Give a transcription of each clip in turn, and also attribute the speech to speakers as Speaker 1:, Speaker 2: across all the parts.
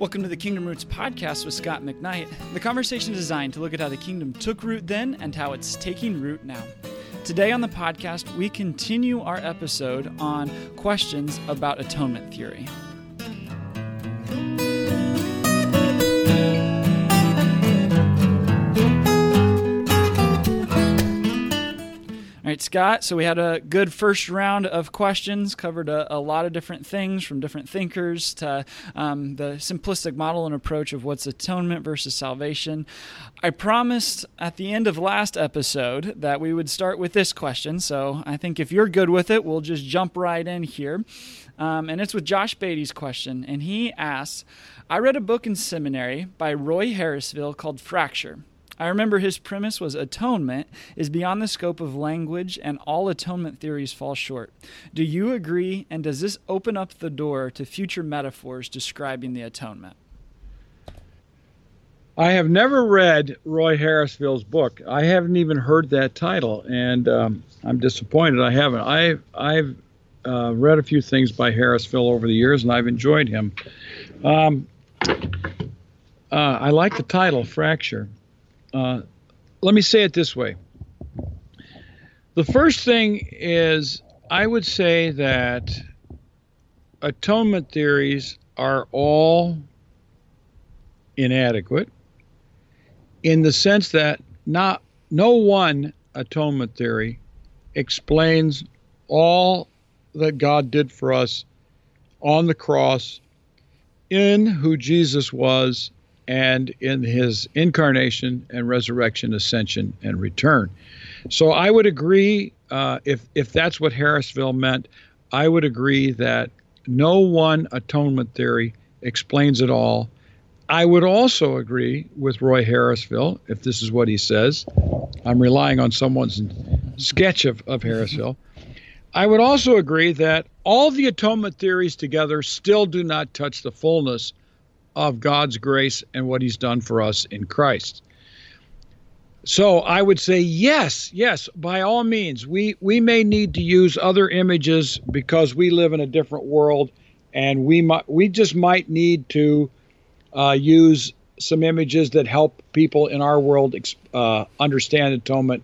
Speaker 1: Welcome to the Kingdom Roots podcast with Scot McKnight. The conversation is designed to look at how the kingdom took root then and how it's taking root now. Today on the podcast, we continue our episode on questions about atonement theory. Right, Scot. So we had a good first round of questions, covered a, a lot of different things from different thinkers to um, the simplistic model and approach of what's atonement versus salvation. I promised at the end of last episode that we would start with this question. So I think if you're good with it, we'll just jump right in here. Um, and it's with Josh Beatty's question. And he asks I read a book in seminary by Roy Harrisville called Fracture. I remember his premise was atonement is beyond the scope of language and all atonement theories fall short. Do you agree? And does this open up the door to future metaphors describing the atonement?
Speaker 2: I have never read Roy Harrisville's book. I haven't even heard that title, and um, I'm disappointed I haven't. I, I've uh, read a few things by Harrisville over the years, and I've enjoyed him. Um, uh, I like the title, Fracture. Uh, let me say it this way. The first thing is, I would say that atonement theories are all inadequate in the sense that not no one atonement theory explains all that God did for us on the cross in who Jesus was and in his incarnation and resurrection, ascension, and return. So I would agree, uh, if, if that's what Harrisville meant, I would agree that no one atonement theory explains it all. I would also agree with Roy Harrisville, if this is what he says. I'm relying on someone's sketch of, of Harrisville. I would also agree that all the atonement theories together still do not touch the fullness of God's grace and what He's done for us in Christ. So I would say yes, yes, by all means. We we may need to use other images because we live in a different world, and we might we just might need to uh, use some images that help people in our world uh, understand atonement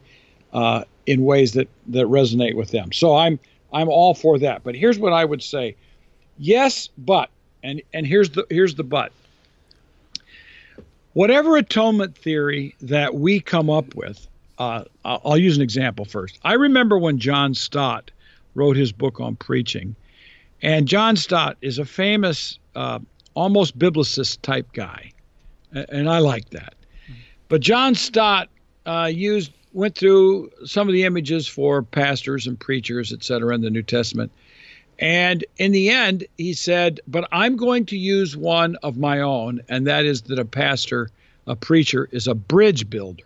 Speaker 2: uh, in ways that that resonate with them. So I'm I'm all for that. But here's what I would say: yes, but and and here's the here's the but. Whatever atonement theory that we come up with, uh, I'll use an example first. I remember when John Stott wrote his book on preaching, and John Stott is a famous, uh, almost biblicist type guy, and I like that. But John Stott uh, used went through some of the images for pastors and preachers, et cetera, in the New Testament and in the end, he said, But I'm going to use one of my own, and that is that a pastor, a preacher, is a bridge builder.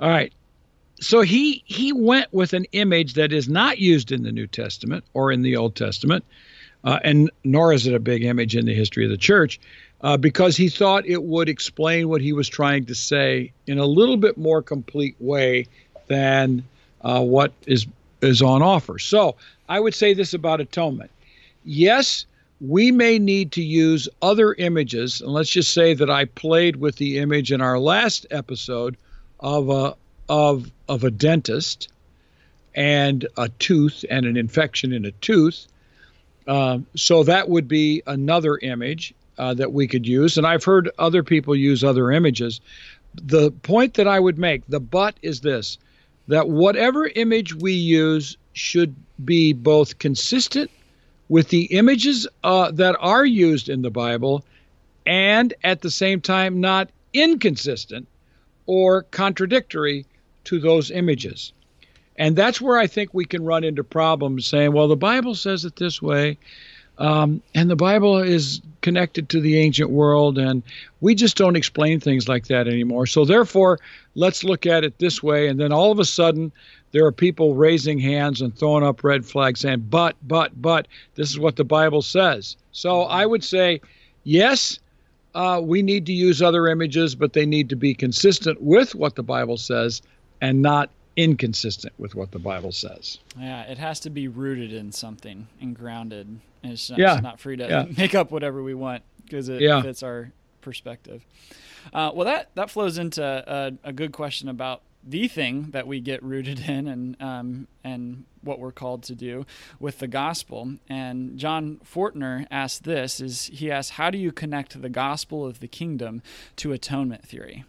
Speaker 2: All right. So he he went with an image that is not used in the New Testament or in the Old Testament, uh, and nor is it a big image in the history of the church, uh, because he thought it would explain what he was trying to say in a little bit more complete way than uh, what is is on offer. So I would say this about atonement. Yes, we may need to use other images, and let's just say that I played with the image in our last episode of a of of a dentist and a tooth and an infection in a tooth. Um, so that would be another image uh, that we could use, and I've heard other people use other images. The point that I would make, the but is this: that whatever image we use should be both consistent with the images uh, that are used in the Bible and at the same time not inconsistent or contradictory to those images. And that's where I think we can run into problems saying, well, the Bible says it this way, um, and the Bible is connected to the ancient world, and we just don't explain things like that anymore. So, therefore, let's look at it this way. And then all of a sudden, there are people raising hands and throwing up red flags saying, but, but, but, this is what the Bible says. So, I would say, yes, uh, we need to use other images, but they need to be consistent with what the Bible says and not inconsistent with what the Bible says.
Speaker 1: Yeah, it has to be rooted in something and grounded. It's not, yeah. it's not free to yeah. make up whatever we want. because it yeah. fits our perspective. Uh, well, that that flows into a, a, good question about the thing that we get rooted in and um, and what we're called to do with the gospel. And John Fortner asked this: is he asked, how do you connect the gospel of the kingdom to atonement theory?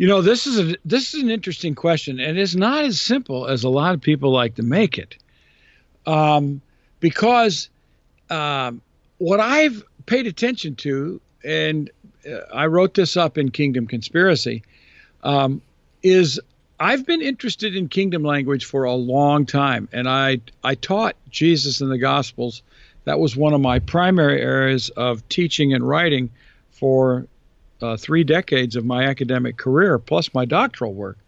Speaker 2: You know, this is a this is an interesting question, and it's not as simple as a lot of people like to make it, um, because um, what I've paid attention to, and uh, I wrote this up in Kingdom Conspiracy, um, is I've been interested in kingdom language for a long time, and I I taught Jesus in the Gospels. That was one of my primary areas of teaching and writing for uh, three decades of my academic career, plus my doctoral work.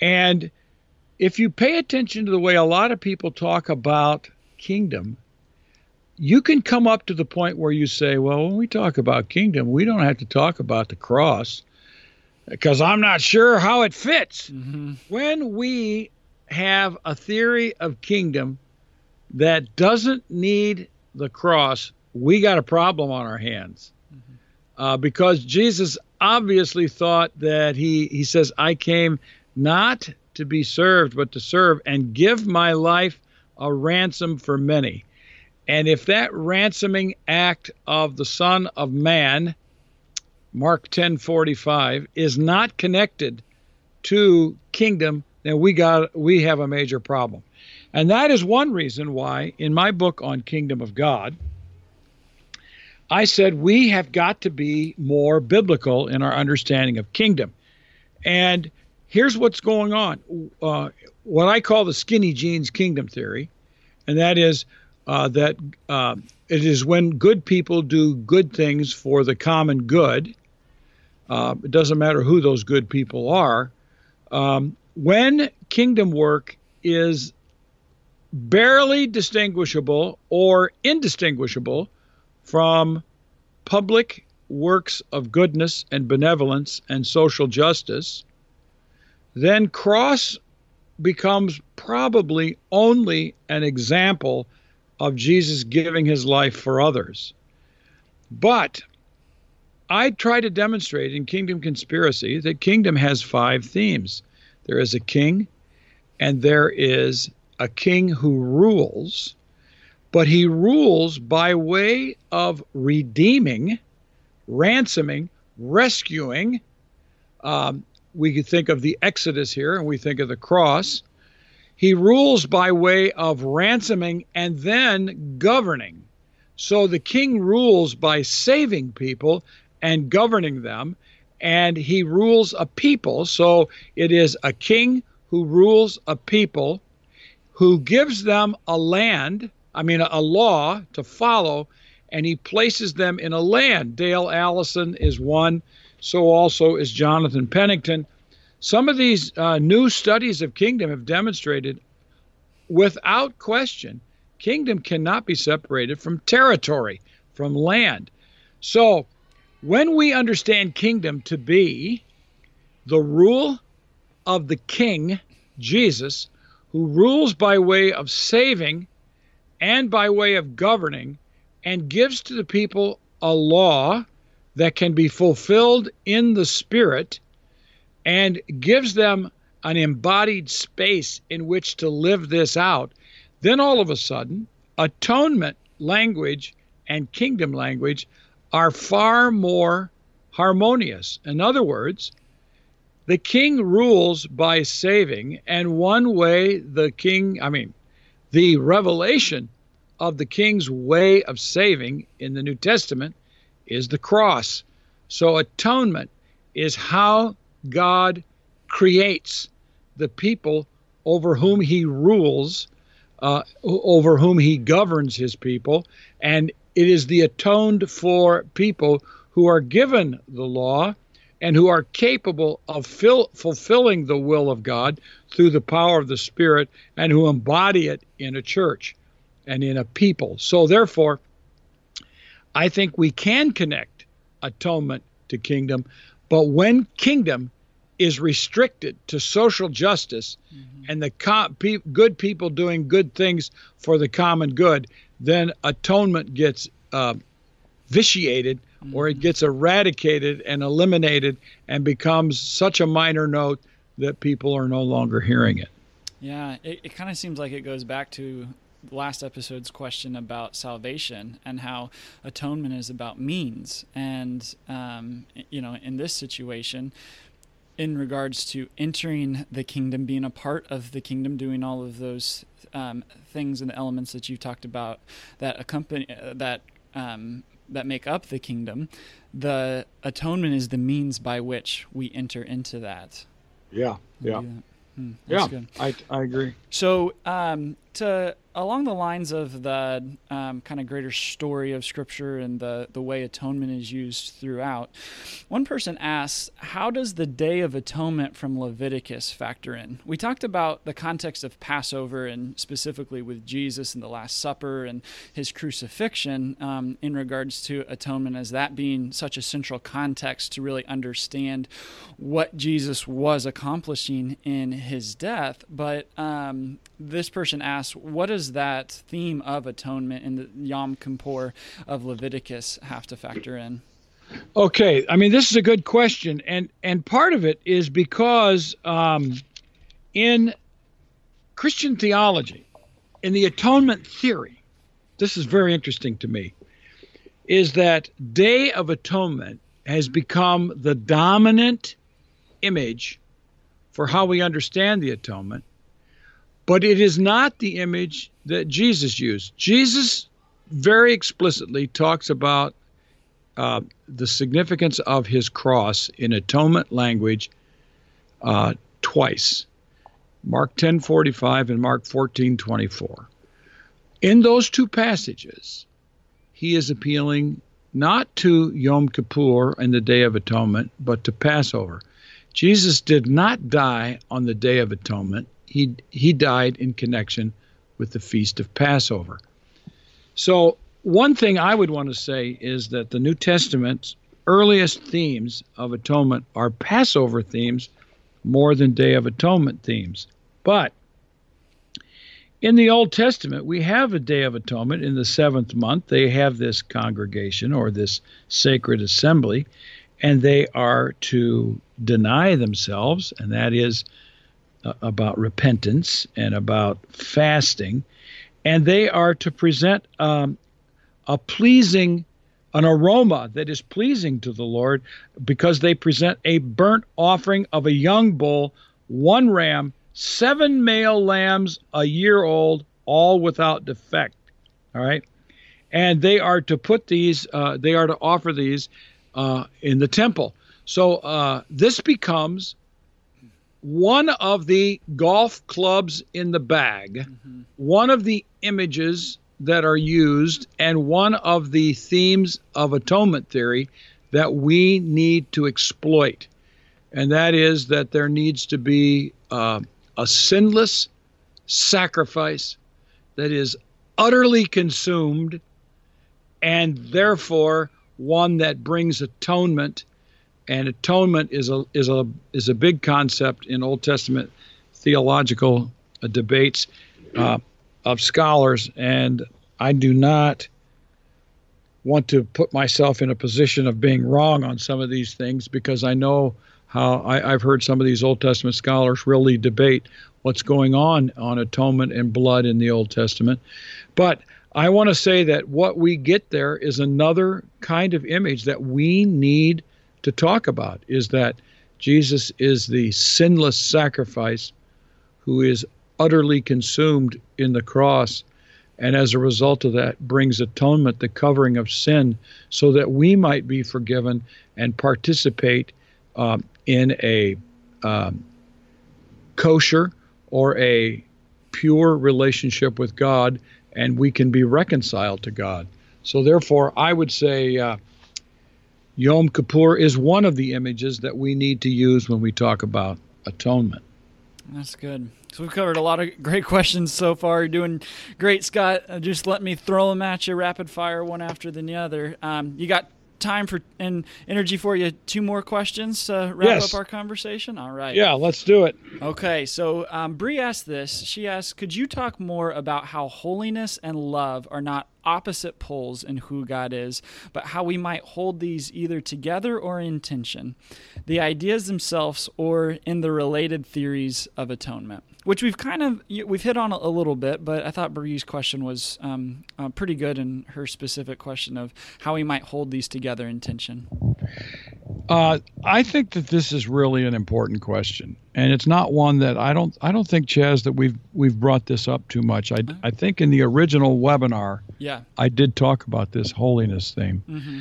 Speaker 2: And if you pay attention to the way a lot of people talk about kingdom, you can come up to the point where you say, well, when we talk about kingdom, we don't have to talk about the cross because I'm not sure how it fits. Mm-hmm. When we have a theory of kingdom that doesn't need the cross, we got a problem on our hands uh, because Jesus obviously thought that he he says, "I came not to be served, but to serve and give my life a ransom for many." And if that ransoming act of the Son of Man, Mark 10:45, is not connected to kingdom, then we got we have a major problem. And that is one reason why in my book on kingdom of God, I said we have got to be more biblical in our understanding of kingdom. And here's what's going on uh, what I call the skinny jeans kingdom theory, and that is uh, that uh, it is when good people do good things for the common good. Uh, it doesn't matter who those good people are. Um, when kingdom work is barely distinguishable or indistinguishable from public works of goodness and benevolence and social justice, then cross becomes probably only an example of Jesus giving his life for others. But I try to demonstrate in Kingdom Conspiracy that kingdom has five themes there is a king, and there is a king who rules, but he rules by way of redeeming, ransoming, rescuing. Um, we could think of the Exodus here, and we think of the cross. He rules by way of ransoming and then governing. So the king rules by saving people and governing them, and he rules a people. So it is a king who rules a people, who gives them a land I mean, a law to follow, and he places them in a land. Dale Allison is one, so also is Jonathan Pennington. Some of these uh, new studies of kingdom have demonstrated, without question, kingdom cannot be separated from territory, from land. So, when we understand kingdom to be the rule of the king, Jesus, who rules by way of saving and by way of governing, and gives to the people a law that can be fulfilled in the Spirit and gives them an embodied space in which to live this out, then all of a sudden, atonement language and kingdom language are far more harmonious. In other words, the king rules by saving, and one way the king, I mean, the revelation of the king's way of saving in the New Testament is the cross. So atonement is how God creates the people over whom he rules, uh, over whom he governs his people, and it is the atoned for people who are given the law and who are capable of fill, fulfilling the will of God through the power of the Spirit and who embody it in a church and in a people. So, therefore, I think we can connect atonement to kingdom, but when kingdom is restricted to social justice mm-hmm. and the pe- good people doing good things for the common good, then atonement gets uh, vitiated or it gets eradicated and eliminated and becomes such a minor note that people are no longer hearing it.
Speaker 1: Yeah, it, it kind of seems like it goes back to last episode's question about salvation and how atonement is about means. And, um, you know, in this situation, in regards to entering the kingdom, being a part of the kingdom, doing all of those um, things and the elements that you talked about that accompany that um, that make up the kingdom, the atonement is the means by which we enter into that.
Speaker 2: Yeah, yeah, hmm, yeah. Good. I I agree.
Speaker 1: So um, to along the lines of the um, kind of greater story of Scripture and the, the way atonement is used throughout, one person asks, How does the Day of Atonement from Leviticus factor in? We talked about the context of Passover and specifically with Jesus and the Last Supper and his crucifixion um, in regards to atonement as that being such a central context to really understand what Jesus was accomplishing in his death. But um, this person asks, What is does that theme of atonement in the Yom Kippur of Leviticus have to factor in?
Speaker 2: Okay, I mean this is a good question, and and part of it is because um, in Christian theology, in the atonement theory, this is very interesting to me, is that Day of Atonement has become the dominant image for how we understand the atonement but it is not the image that Jesus used. Jesus very explicitly talks about uh, the significance of his cross in atonement language uh, twice. Mark 10:45 and Mark 14:24. In those two passages, he is appealing not to Yom Kippur and the Day of Atonement, but to Passover. Jesus did not die on the Day of Atonement he he died in connection with the feast of Passover. So one thing I would want to say is that the New Testament's earliest themes of atonement are Passover themes more than Day of Atonement themes. But in the Old Testament, we have a Day of Atonement in the seventh month. They have this congregation or this sacred assembly, and they are to deny themselves, and that is uh, about repentance and about fasting, and they are to present um, a pleasing, an aroma that is pleasing to the Lord, because they present a burnt offering of a young bull, one ram, seven male lambs, a year old, all without defect. All right, and they are to put these, uh, they are to offer these uh, in the temple. So uh, this becomes one of the golf clubs in the bag, mm-hmm. one of the images that are used, and one of the themes of atonement theory that we need to exploit. And that is that there needs to be uh, a sinless sacrifice that is utterly consumed and therefore one that brings atonement and atonement is a is a is a big concept in Old Testament theological uh, debates uh, of scholars, and I do not want to put myself in a position of being wrong on some of these things because I know how I, I've heard some of these Old Testament scholars really debate what's going on on atonement and blood in the Old Testament, but I want to say that what we get there is another kind of image that we need to talk about is that Jesus is the sinless sacrifice who is utterly consumed in the cross and as a result of that brings atonement the covering of sin so that we might be forgiven and participate um, in a um, kosher or a pure relationship with god and we can be reconciled to god. So therefore i would say uh, Yom Kippur is one of the images that we need to use when we talk about atonement.
Speaker 1: That's good. So we've covered a lot of great questions so far. You're doing great, Scot. Uh, just let me throw them at you rapid fire, one after the other. Um, you got time for and energy for you. Two more questions to wrap
Speaker 2: Yes.
Speaker 1: up our conversation. All right.
Speaker 2: Yeah, let's do it.
Speaker 1: Okay, so um, Bree asked this. She asked, "Could you talk more about how holiness and love are not opposite poles in who God is, but how we might hold these either together or in tension, the ideas themselves, or in the related theories of atonement?" Which we've kind of we've hit on a, little bit, but I thought Bree's question was um, uh, pretty good in her specific question of how we might hold these together in tension.
Speaker 2: Uh, I think that this is really an important question, and it's not one that I don't. I don't think Chaz that we've we've brought this up too much. I I think in the original webinar
Speaker 1: Yeah.
Speaker 2: I did talk about this holiness theme.
Speaker 1: hmm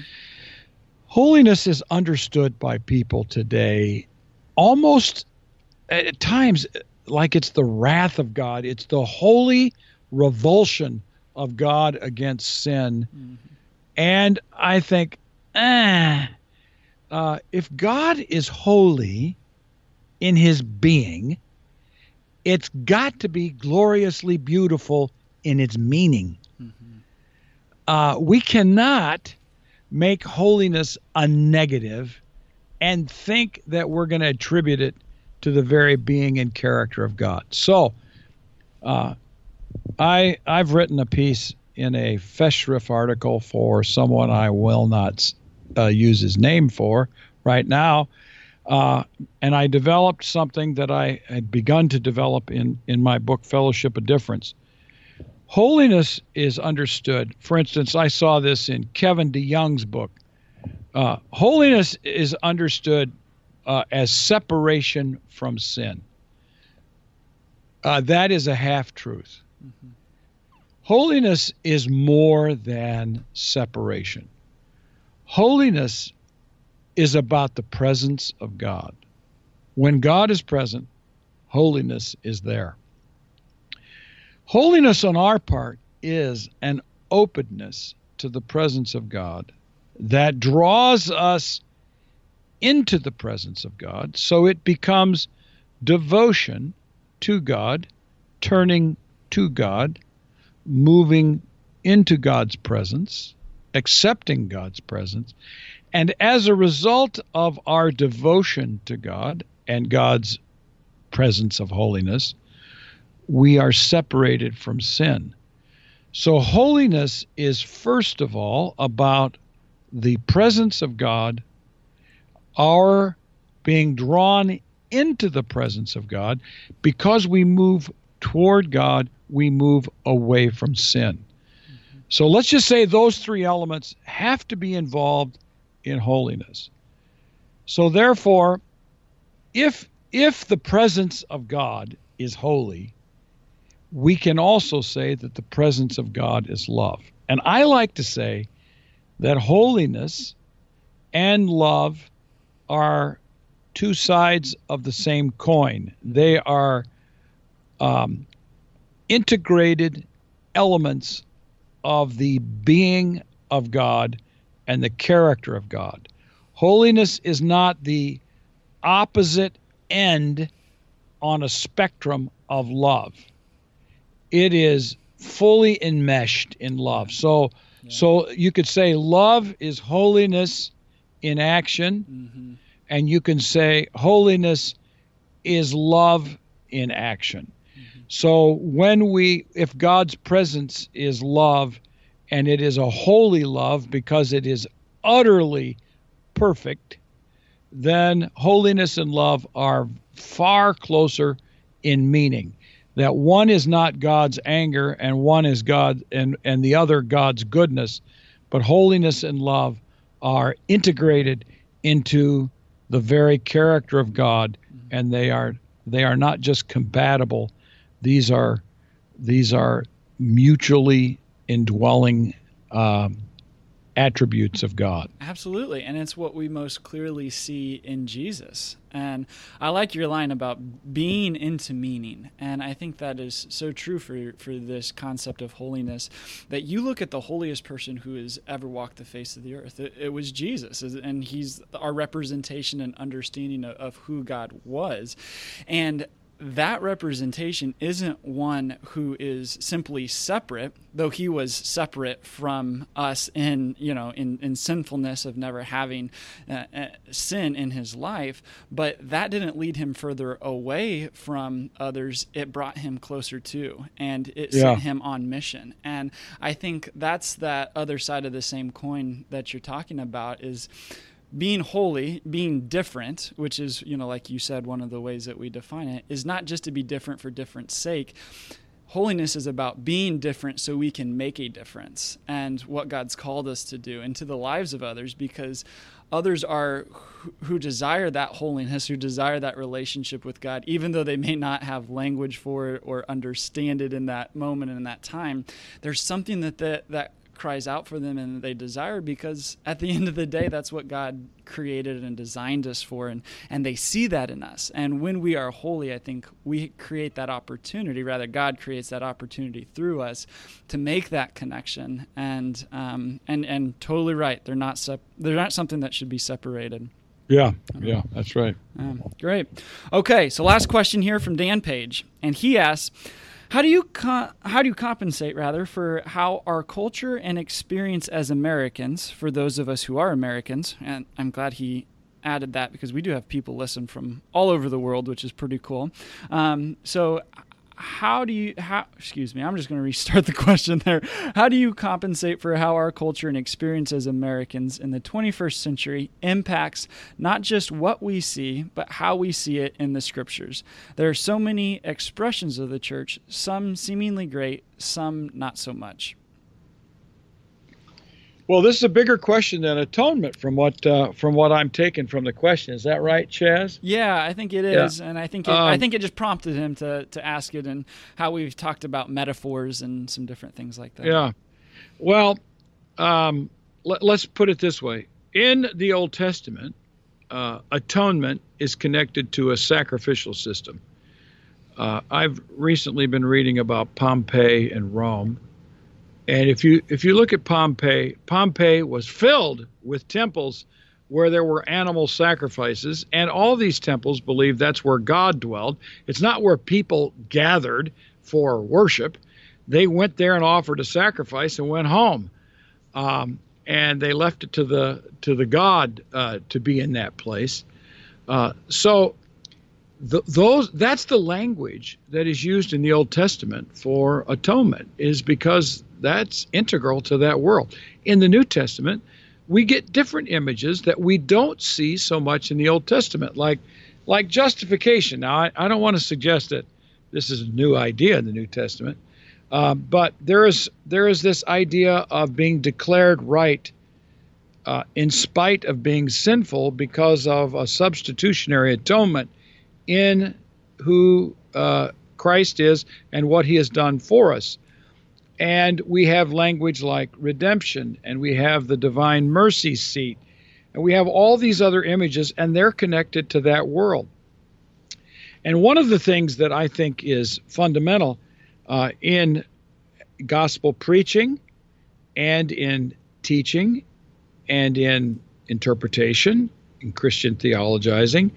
Speaker 2: Holiness is understood by people today almost at times like it's the wrath of God. It's the holy revulsion of God against sin. And I think, ah, uh, if God is holy in his being, it's got to be gloriously beautiful in its meaning. Uh, we cannot make holiness a negative and think that we're going to attribute it to the very being and character of God. So, uh, I I've written a piece in a Festschrift article for someone I will not uh, use his name for right now, uh, and I developed something that I had begun to develop in in my book Fellowship of Differents. Holiness is understood. For instance, I saw this in Kevin DeYoung's book. Uh, holiness is understood uh, as separation from sin. Uh, that is a half truth. Holiness is more than separation. Holiness is about the presence of God. When God is present, holiness is there. Holiness on our part is an openness to the presence of God that draws us into the presence of God. So it becomes devotion to God, turning to God, moving into God's presence, accepting God's presence. And as a result of our devotion to God and God's presence of holiness, we are separated from sin. So, holiness is first of all about the presence of God, our being drawn into the presence of God. Because we move toward God, we move away from sin. So, let's just say those three elements have to be involved in holiness. So, therefore, if if the presence of God is holy, we can also say that the presence of God is love. And I like to say that holiness and love are two sides of the same coin. They are um, integrated elements of the being of God and the character of God. Holiness is not the opposite end on a spectrum of love it is fully enmeshed in love. So so you could say love is holiness in action
Speaker 1: hmm
Speaker 2: and you can say holiness is love in action. So when we if God's presence is love and it is a holy love because it is utterly perfect, then holiness and love are far closer in meaning. That one is not God's anger and one is God and and the other God's goodness, but holiness and love are integrated into the very character of God and they are they are not just compatible. These are these are mutually indwelling um, attributes of God.
Speaker 1: Absolutely. And it's what we most clearly see in Jesus. And I like your line about being into meaning. And I think that is so true for, for this concept of holiness that you look at the holiest person who has ever walked the face of the earth. It, it was Jesus. And he's our representation and understanding of, of who God was. And that representation isn't one who is simply separate, though he was separate from us in you know in, in sinfulness of never having uh, uh, sin in his life. But that didn't lead him further away from others. It brought him closer to, and it yeah. sent him on mission. And I think that's that other side of the same coin that you're talking about is being holy, being different, which is, you know, like you said, one of the ways that we define it, is not just to be different for different sake. Holiness is about being different so we can make a difference and what God's called us to do into the lives of others because others are who desire that holiness, who desire that relationship with God, even though they may not have language for it or understand it in that moment and in that time. There's something that the, that cries out for them and they desire because at the end of the day that's what God created and designed us for and and they see that in us and when we are holy I think we create that opportunity rather God creates that opportunity through us to make that connection and um, and and totally right they're not sep- they're not something that should be separated
Speaker 2: yeah, yeah, that's right.
Speaker 1: Um, great. Okay, so last question here from Dan Page, and he asks, how do you co- how do you compensate rather for how our culture and experience as Americans, for those of us who are Americans, and I'm glad he added that because we do have people listen from all over the world, which is pretty cool. Um, so how do you how excuse me i'm just going to restart the question there. How do you compensate for how our culture and experience as americans in the 21st century impacts not just what we see but how we see it in the scriptures? There are so many expressions of the church some seemingly great some not so much
Speaker 2: well, this is a bigger question than atonement from what uh, from what I'm taking from the question. Is that right, Chaz?
Speaker 1: Yeah, I think it is, yeah. and I think it, um, I think it just prompted him to to ask it, and how we've talked about metaphors and some different things like that.
Speaker 2: Yeah. Well, um, let, us put it this way: in the Old Testament, uh, atonement is connected to a sacrificial system. Uh, I've recently been reading about Pompeii and Rome and if you if you look at Pompeii, Pompeii was filled with temples where there were animal sacrifices, and all these temples believed that's where God dwelled. It's not where people gathered for worship. They went there and offered a sacrifice and went home, um, and they left it to the to the God uh, to be in that place. Uh, so the, those that's the language that is used in the Old Testament for atonement is because that's integral to that world. In the New Testament, we get different images that we don't see so much in the Old Testament, like like justification. Now, I, I don't want to suggest that this is a new idea in the New Testament, uh, but there is there is this idea of being declared right uh, in spite of being sinful because of a substitutionary atonement in who uh, Christ is and what He has done for us. And we have language like redemption, and we have the divine mercy seat, and we have all these other images, and they're connected to that world. And one of the things that I think is fundamental uh, in gospel preaching and in teaching and in interpretation, in Christian theologizing,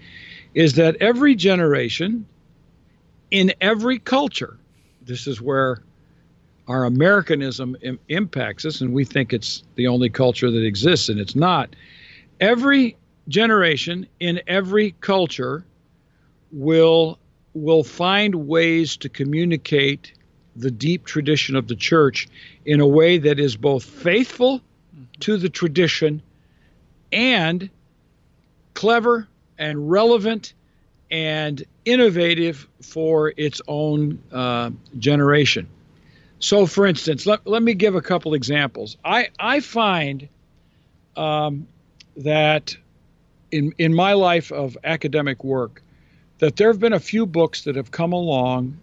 Speaker 2: is that every generation in every culture, this is where our Americanism Im- impacts us, and we think it's the only culture that exists, and it's not. Every generation in every culture will will find ways to communicate the deep tradition of the church in a way that is both faithful to the tradition and clever and relevant and innovative for its own uh, generation. So, for instance, let, let me give a couple examples. I, I find um, that in, in my life of academic work, that there have been a few books that have come along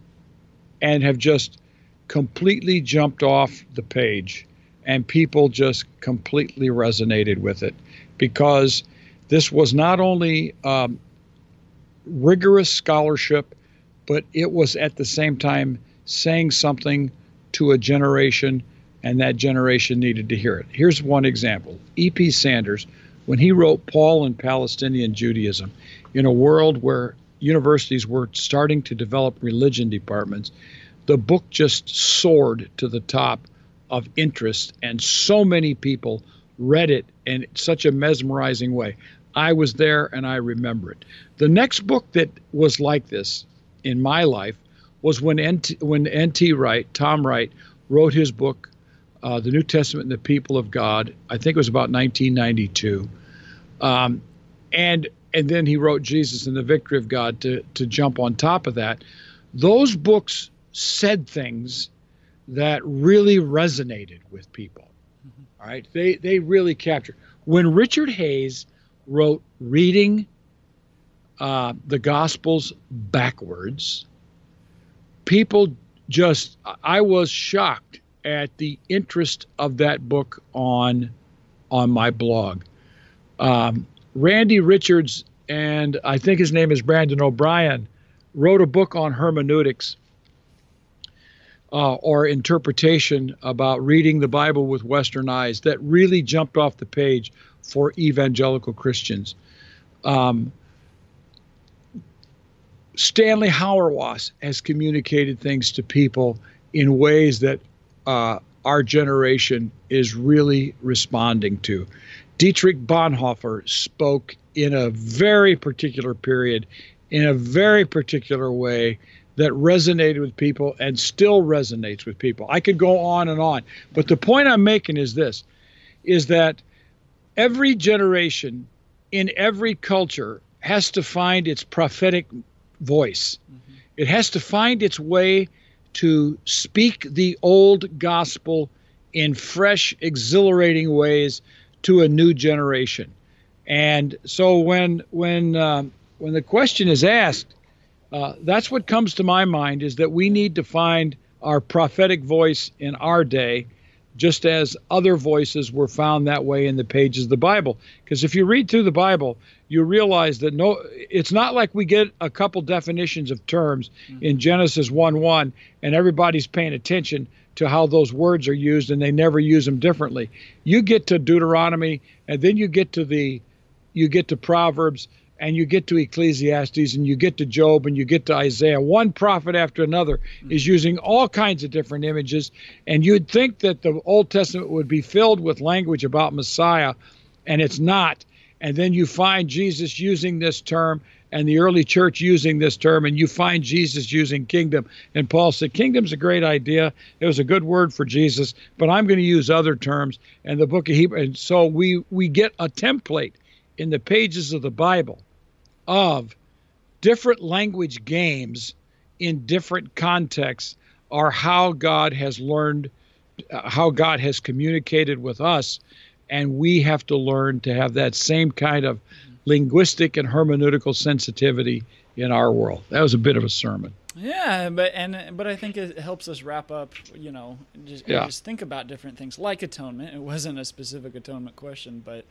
Speaker 2: and have just completely jumped off the page, and people just completely resonated with it because this was not only um, rigorous scholarship, but it was at the same time saying something to a generation, and that generation needed to hear it. Here's one example E.P. Sanders, when he wrote Paul and Palestinian Judaism, in a world where universities were starting to develop religion departments, the book just soared to the top of interest, and so many people read it in such a mesmerizing way. I was there and I remember it. The next book that was like this in my life was when N.T. when N.T. Wright, Tom Wright, wrote his book, uh, The New Testament and the People of God. I think it was about 1992, um, and and then he wrote Jesus and the Victory of God to to jump on top of that. Those books said things that really resonated with people. Mm-hmm. All right, they they really captured. When Richard Hays wrote reading uh, the Gospels backwards, people just, I was shocked at the interest of that book on on my blog. Um, Randy Richards and I think his name is Brandon O'Brien wrote a book on hermeneutics uh, or interpretation about reading the Bible with Western eyes that really jumped off the page for evangelical Christians. Um, Stanley Hauerwas has communicated things to people in ways that uh, our generation is really responding to. Dietrich Bonhoeffer spoke in a very particular period, in a very particular way that resonated with people and still resonates with people. I could go on and on, but the point I'm making is this is that every generation in every culture has to find its prophetic voice. Mm-hmm. It has to find its way to speak the old gospel in fresh, exhilarating ways to a new generation. And so when when uh, when the question is asked, uh, that's what comes to my mind is that we need to find our prophetic voice in our day just as other voices were found that way in the pages of the Bible. Because if you read through the Bible, you realize that no, it's not like we get a couple definitions of terms mm-hmm. in Genesis 1 1 and everybody's paying attention to how those words are used and they never use them differently. You get to Deuteronomy and then you get to the you get to Proverbs and you get to Ecclesiastes and you get to Job and you get to Isaiah. One prophet after another mm-hmm. is using all kinds of different images. And you'd think that the Old Testament would be filled with language about Messiah, and it's not. And then you find Jesus using this term and the early church using this term, and you find Jesus using kingdom. And Paul said, Kingdom's a great idea. It was a good word for Jesus, but I'm going to use other terms. And the book of Hebrew, and so we we get a template in the pages of the Bible of different language games in different contexts are how God has learned, uh, how God has communicated with us. And we have to learn to have that same kind of linguistic and hermeneutical sensitivity in our world. That was a bit of a sermon.
Speaker 1: Yeah, but and but I think it helps us wrap up. You know, just yeah. just think about different things like atonement. It wasn't a specific atonement question, but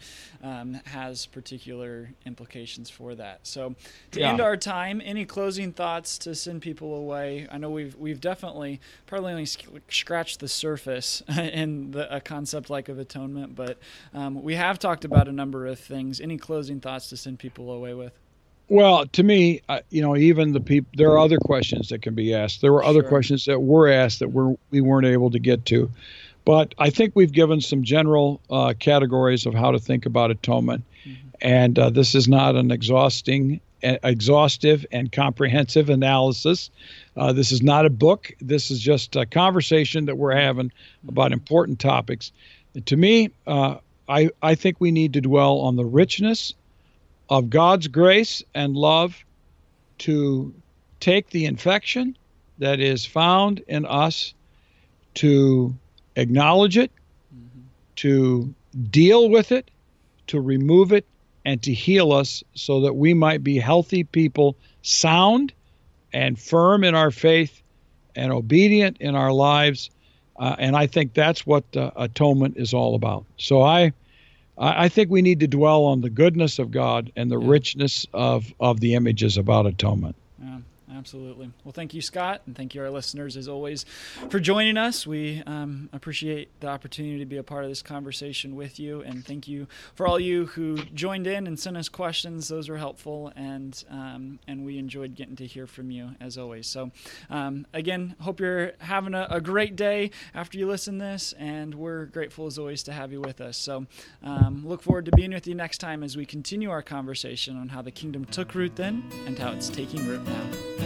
Speaker 1: um, has particular implications for that. So, to yeah. end our time, any closing thoughts to send people away? I know we've we've definitely probably only scratched the surface in the, a concept like of atonement, but um, we have talked about a number of things. Any closing thoughts to send people away with?
Speaker 2: Well, to me, uh, you know, even the people, there are other questions that can be asked. There were other sure. questions that were asked that we're, we weren't able to get to. But I think we've given some general uh, categories of how to think about atonement. Mm-hmm. And uh, this is not an exhausting, exhaustive and comprehensive analysis. Uh, this is not a book. This is just a conversation that we're having mm-hmm. about important topics. And to me, uh, I, I think we need to dwell on the richness of God's grace and love to take the infection that is found in us, to acknowledge it, mm-hmm. to deal with it, to remove it, and to heal us so that we might be healthy people, sound and firm in our faith and obedient in our lives. Uh, and I think that's what uh, atonement is all about. So I I, I think we need to dwell on the goodness of God and the yeah. richness of, of the images about atonement.
Speaker 1: Yeah. Absolutely. Well, thank you, Scot, and thank you, our listeners, as always, for joining us. We um, appreciate the opportunity to be a part of this conversation with you, and thank you for all you who joined in and sent us questions. Those were helpful, and um, and we enjoyed getting to hear from you as always. So, um, again, hope you're having a, a, great day after you listen this, and we're grateful as always to have you with us. So, um, look forward to being with you next time as we continue our conversation on how the kingdom took root then and how it's taking root now.